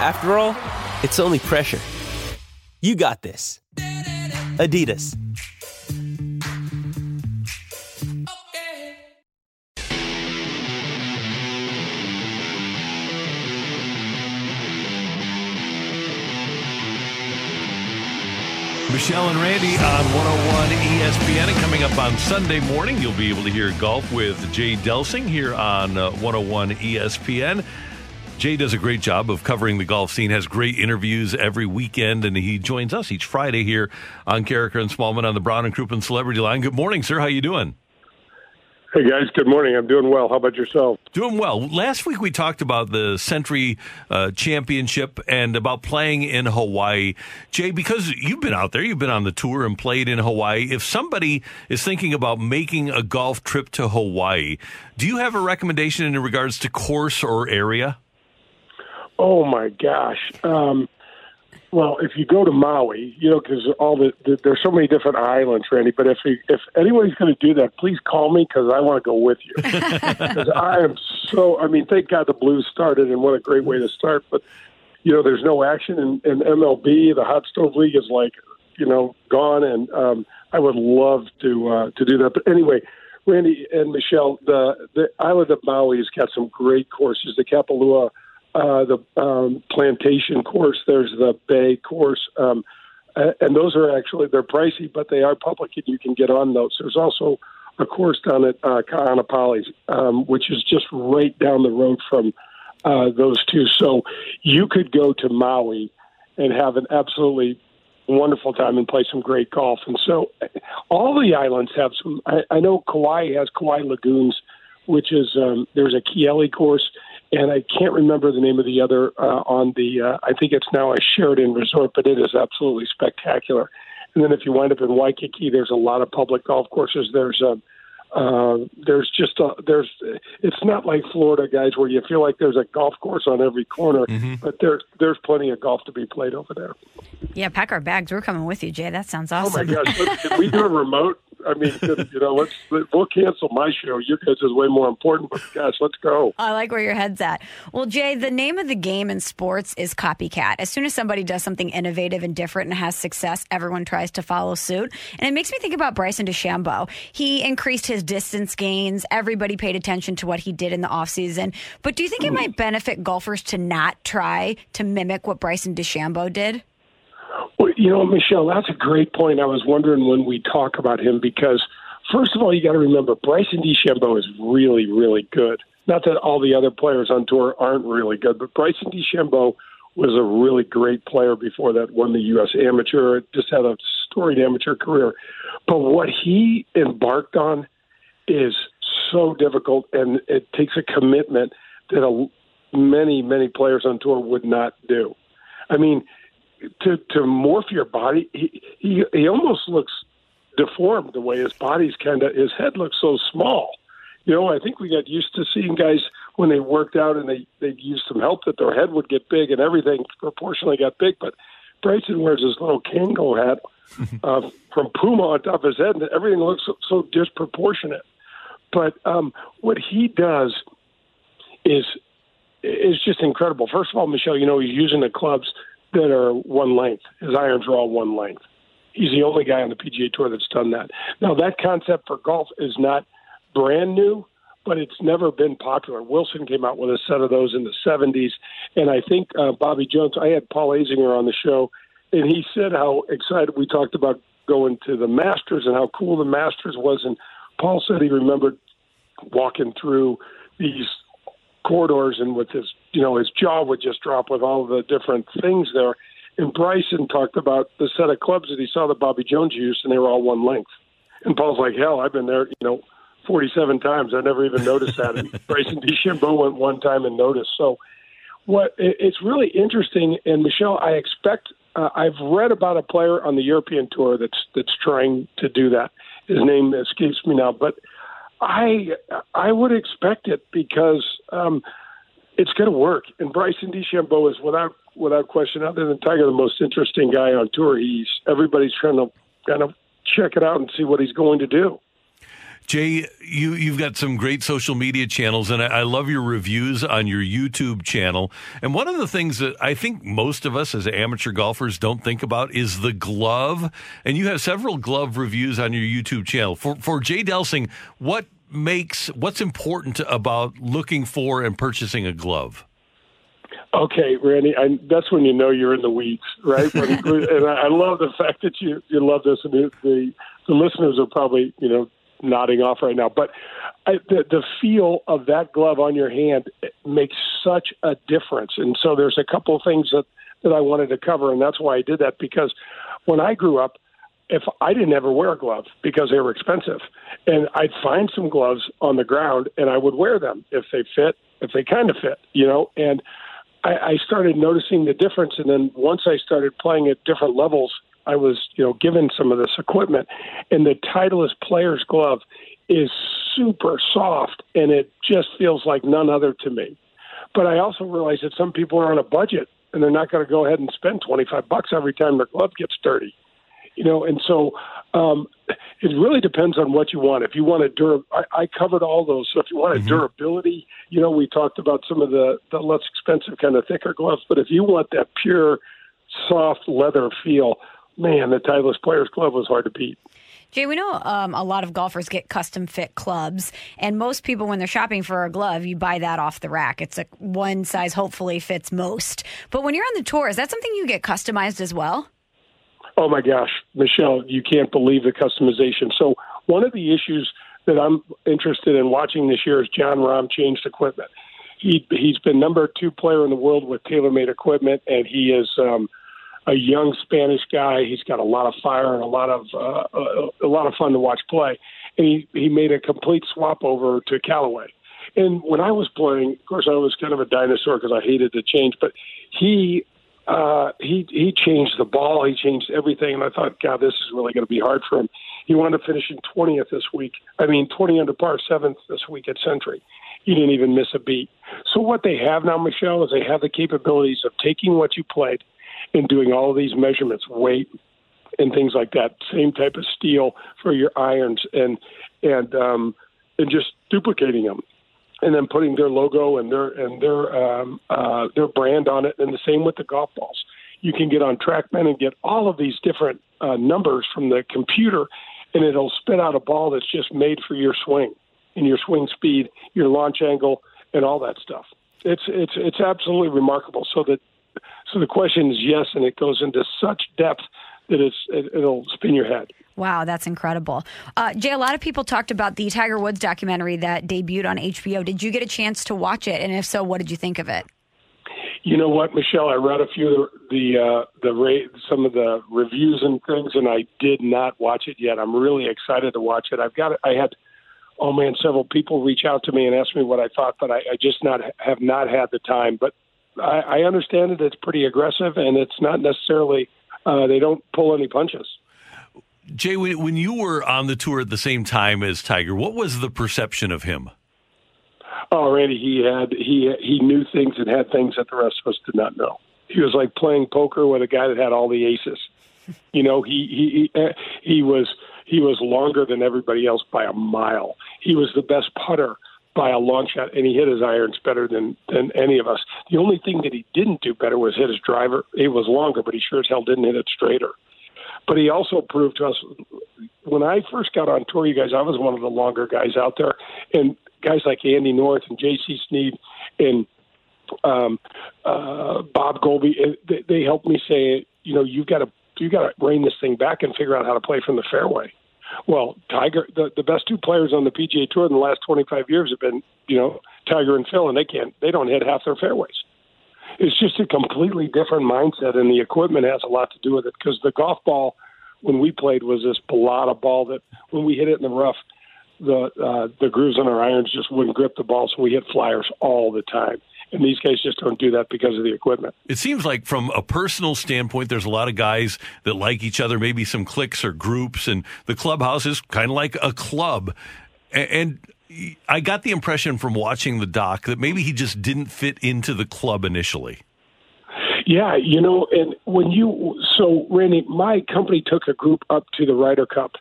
After all, it's only pressure. You got this. Adidas. Michelle and Randy on 101 ESPN. And coming up on Sunday morning, you'll be able to hear golf with Jay Delsing here on uh, 101 ESPN. Jay does a great job of covering the golf scene, has great interviews every weekend, and he joins us each Friday here on Karraker and Smallman on the Brown and Crouppen Celebrity Line. Good morning, sir. How you doing? Hey guys, good morning. I'm doing well. How about yourself? Doing well. Last week we talked about the Sentry uh, Championship and about playing in Hawaii. Jay, because you've been out there, you've been on the tour and played in Hawaii. If somebody is thinking about making a golf trip to Hawaii, do you have a recommendation in regards to course or area? Oh my gosh. Um, well, if you go to Maui, you know, because all the, the there's so many different islands, Randy. But if he, if anybody's going to do that, please call me because I want to go with you. Because I am so. I mean, thank God the Blues started, and what a great way to start. But you know, there's no action in, in MLB. The Hot Stove League is like, you know, gone, and um, I would love to uh, to do that. But anyway, Randy and Michelle, the the island of Maui has got some great courses. The Kapalua uh, the um, plantation course. There's the bay course, um, and those are actually they're pricey, but they are public, and you can get on those. There's also a course down at uh, Ka'anapali, um, which is just right down the road from uh, those two. So you could go to Maui and have an absolutely wonderful time and play some great golf. And so all the islands have some. I, I know Kauai has Kauai Lagoons, which is um, there's a Kiele course and I can't remember the name of the other uh, on the. Uh, I think it's now a Sheraton Resort, but it is absolutely spectacular. And then if you wind up in Waikiki, there's a lot of public golf courses. There's a uh, there's just a, there's it's not like Florida guys where you feel like there's a golf course on every corner, mm-hmm. but there's there's plenty of golf to be played over there. Yeah, pack our bags. We're coming with you, Jay. That sounds awesome. Oh my gosh, can we do a remote? I mean, you know, let's we'll cancel my show. Your guys is way more important. But let's go. Oh, I like where your head's at. Well, Jay, the name of the game in sports is copycat. As soon as somebody does something innovative and different and has success, everyone tries to follow suit. And it makes me think about Bryson DeChambeau. He increased his distance gains. Everybody paid attention to what he did in the offseason. But do you think it might benefit golfers to not try to mimic what Bryson DeChambeau did? Well, you know, Michelle, that's a great point. I was wondering when we talk about him because, first of all, you got to remember Bryson DeChambeau is really, really good. Not that all the other players on tour aren't really good, but Bryson DeChambeau was a really great player before that. Won the U.S. Amateur, just had a storied amateur career. But what he embarked on is so difficult, and it takes a commitment that a, many, many players on tour would not do. I mean, to to morph your body. He he, he almost looks deformed the way his body's kind of his head looks so small. You know, I think we got used to seeing guys when they worked out and they they used some help that their head would get big and everything proportionally got big. But Bryson wears his little Kangol hat uh, from Puma on top of his head, and everything looks so, so disproportionate. But um, what he does is is just incredible. First of all, Michelle, you know he's using the clubs that are one length. His irons are all one length. He's the only guy on the PGA Tour that's done that. Now, that concept for golf is not brand new, but it's never been popular. Wilson came out with a set of those in the 70s, and I think uh, Bobby Jones, I had Paul Azinger on the show, and he said how excited we talked about going to the Masters and how cool the Masters was. And Paul said he remembered walking through these corridors and with his you know his jaw would just drop with all the different things there. And Bryson talked about the set of clubs that he saw that Bobby Jones used, and they were all one length. And Paul's like, hell, I've been there, you know, 47 times. I never even noticed that. And Bryson DeChambeau went one time and noticed. So what it's really interesting, and Michelle, I expect uh, I've read about a player on the European tour that's that's trying to do that. His name escapes me now, but I I would expect it because um, it's going to work. And Bryson DeChambeau is without without question, other than Tiger, the most interesting guy on tour. He's everybody's trying to kind of check it out and see what he's going to do. Jay, you you've got some great social media channels, and I, I, love your reviews on your YouTube channel. And one of the things that I think most of us as amateur golfers don't think about is the glove. And you have several glove reviews on your YouTube channel. For for Jay Delsing, what makes what's important about looking for and purchasing a glove? Okay, Randy, I, that's when you know you're in the weeds, right? When, and I, I love the fact that you you love this, and the, the the listeners are probably you know nodding off right now. But I, the, the feel of that glove on your hand makes such a difference. And so there's a couple of things that, that I wanted to cover, and that's why I did that because when I grew up, if I didn't ever wear a glove because they were expensive, and I'd find some gloves on the ground and I would wear them if they fit, if they kind of fit, you know, and I, I started noticing the difference. And then once I started playing at different levels I was, you know, given some of this equipment, and the Titleist player's glove is super soft, and it just feels like none other to me. But I also realize that some people are on a budget, and they're not going to go ahead and spend twenty five bucks every time their glove gets dirty, you know. And so um, it really depends on what you want. If you want a dur, I, I covered all those. So if you want a mm-hmm. durability, you know, we talked about some of the the less expensive kind of thicker gloves. But if you want that pure soft leather feel, man, the Titleist Players Club was hard to beat. Jay, we know um, a lot of golfers get custom fit clubs, and most people, when they're shopping for a glove, you buy that off the rack. It's a one size hopefully fits most. But when you're on the tour, is that something you get customized as well? Oh my gosh, Michelle, you can't believe the customization. So one of the issues that I'm interested in watching this year is Jon Rahm changed equipment. He he's been number two player in the world with TaylorMade equipment, and he is. Um, a young Spanish guy. He's got a lot of fire and a lot of uh, a, a lot of fun to watch play. And he he made a complete swap over to Callaway. And when I was playing, of course, I was kind of a dinosaur because I hated to change. But he uh, he he changed the ball. He changed everything, and I thought, God, this is really going to be hard for him. He wound up finishing 20th this week. I mean, 20 under par, seventh this week at Sentry. He didn't even miss a beat. So what they have now, Michelle, is they have the capabilities of taking what you played in doing all of these measurements, weight and things like that. Same type of steel for your irons and and um, and just duplicating them, and then putting their logo and their and their um, uh, their brand on it. And the same with the golf balls. You can get on TrackMan and get all of these different uh, numbers from the computer, and it'll spit out a ball that's just made for your swing and your swing speed, your launch angle, and all that stuff. It's it's it's absolutely remarkable. So that so the question is yes, and it goes into such depth that it's, it, will spin your head. Wow, that's incredible. Uh, Jay, a lot of people talked about the Tiger Woods documentary that debuted on HBO. Did you get a chance to watch it? And if so, what did you think of it? You know what, Michelle? I read a few of the uh, the some of the reviews and things, and I did not watch it yet. I'm really excited to watch it. I've got I had oh man, several people reach out to me and ask me what I thought, but I, I just not have not had the time. But I, I understand it. It's pretty aggressive, and it's not necessarily uh, they don't pull any punches. Jay, when you were on the tour at the same time as Tiger, what was the perception of him? Oh, Randy, he had he he knew things and had things that the rest of us did not know. He was like playing poker with a guy that had all the aces. You know, he he he, eh, he was he was longer than everybody else by a mile. He was the best putter by a long shot, and he hit his irons better than than any of us. The only thing that he didn't do better was hit his driver. It was longer, but he sure as hell didn't hit it straighter. But he also proved to us when I first got on tour, you guys, I was one of the longer guys out there, and guys like Andy North and J.C. Snead and um, uh, Bob Goalby, they, they helped me say, you know, you've got to you got to rein this thing back and figure out how to play from the fairway. Well, Tiger, the, the best two players on the PGA Tour in the last 25 years have been, you know, Tiger and Phil, and they can't, they don't hit half their fairways. It's just a completely different mindset, and the equipment has a lot to do with it because the golf ball, when we played, was this balata ball that when we hit it in the rough, the uh, the grooves on our irons just wouldn't grip the ball, so we hit flyers all the time. and these guys just don't do that because of the equipment. It seems like, from a personal standpoint, there's a lot of guys that like each other, maybe some cliques or groups, and the clubhouse is kind of like a club. And I got the impression from watching the doc that maybe he just didn't fit into the club initially. Yeah, you know, and when you so Randy, my company took a group up to the Ryder Cup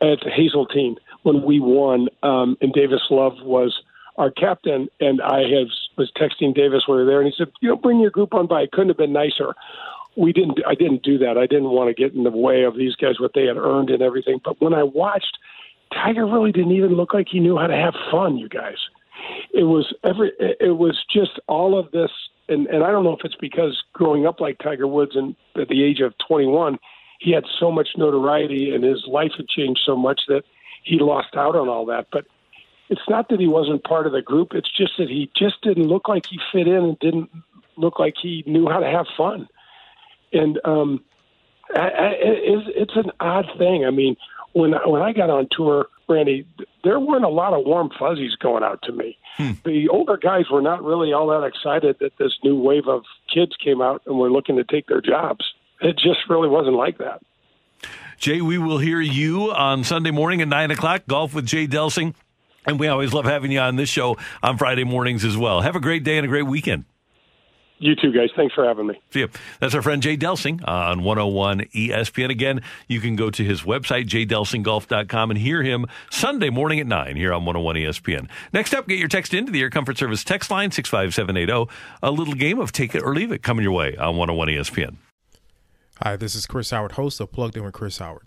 at Hazeltine when we won, um, and Davis Love was our captain, and I have was texting Davis when we were there, and he said, "You know, bring your group on by. It couldn't have been nicer." We didn't. I didn't do that. I didn't want to get in the way of these guys what they had earned and everything. But when I watched, Tiger really didn't even look like he knew how to have fun. You guys, it was every. It was just all of this, and and I don't know if it's because growing up like Tiger Woods and at the age of 21, he had so much notoriety and his life had changed so much that he lost out on all that. But it's not that he wasn't part of the group. It's just that he just didn't look like he fit in and didn't look like he knew how to have fun. And um, I, I, it's, it's an odd thing. I mean, when when I got on tour, Randy, there weren't a lot of warm fuzzies going out to me. Hmm. The older guys were not really all that excited that this new wave of kids came out and were looking to take their jobs. It just really wasn't like that. Jay, we will hear you on Sunday morning at 9 o'clock, Golf with Jay Delsing. And we always love having you on this show on Friday mornings as well. Have a great day and a great weekend. You too, guys. Thanks for having me. See you. That's our friend Jay Delsing uh, on 101 ESPN. Again, you can go to his website, jdelsinggolf.com, and hear him Sunday morning at 9 here on 101 ESPN. Next up, get your text into the Air Comfort Service text line, 65780. A little game of take it or leave it coming your way on 101 ESPN. Hi, this is Chris Howard, host of Plugged In with Chris Howard.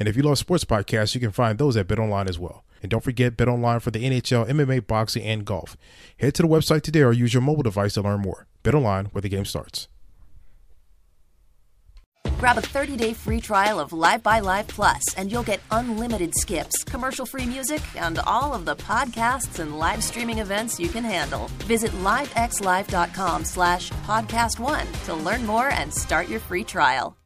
And if you love sports podcasts, you can find those at BetOnline as well. And don't forget BetOnline for the NHL, MMA, boxing, and golf. Head to the website today or use your mobile device to learn more. BetOnline, where the game starts. Grab a 30-day free trial of Live by Live Plus, and you'll get unlimited skips, commercial-free music, and all of the podcasts and live streaming events you can handle. Visit livexlive.com slash podcast one to learn more and start your free trial.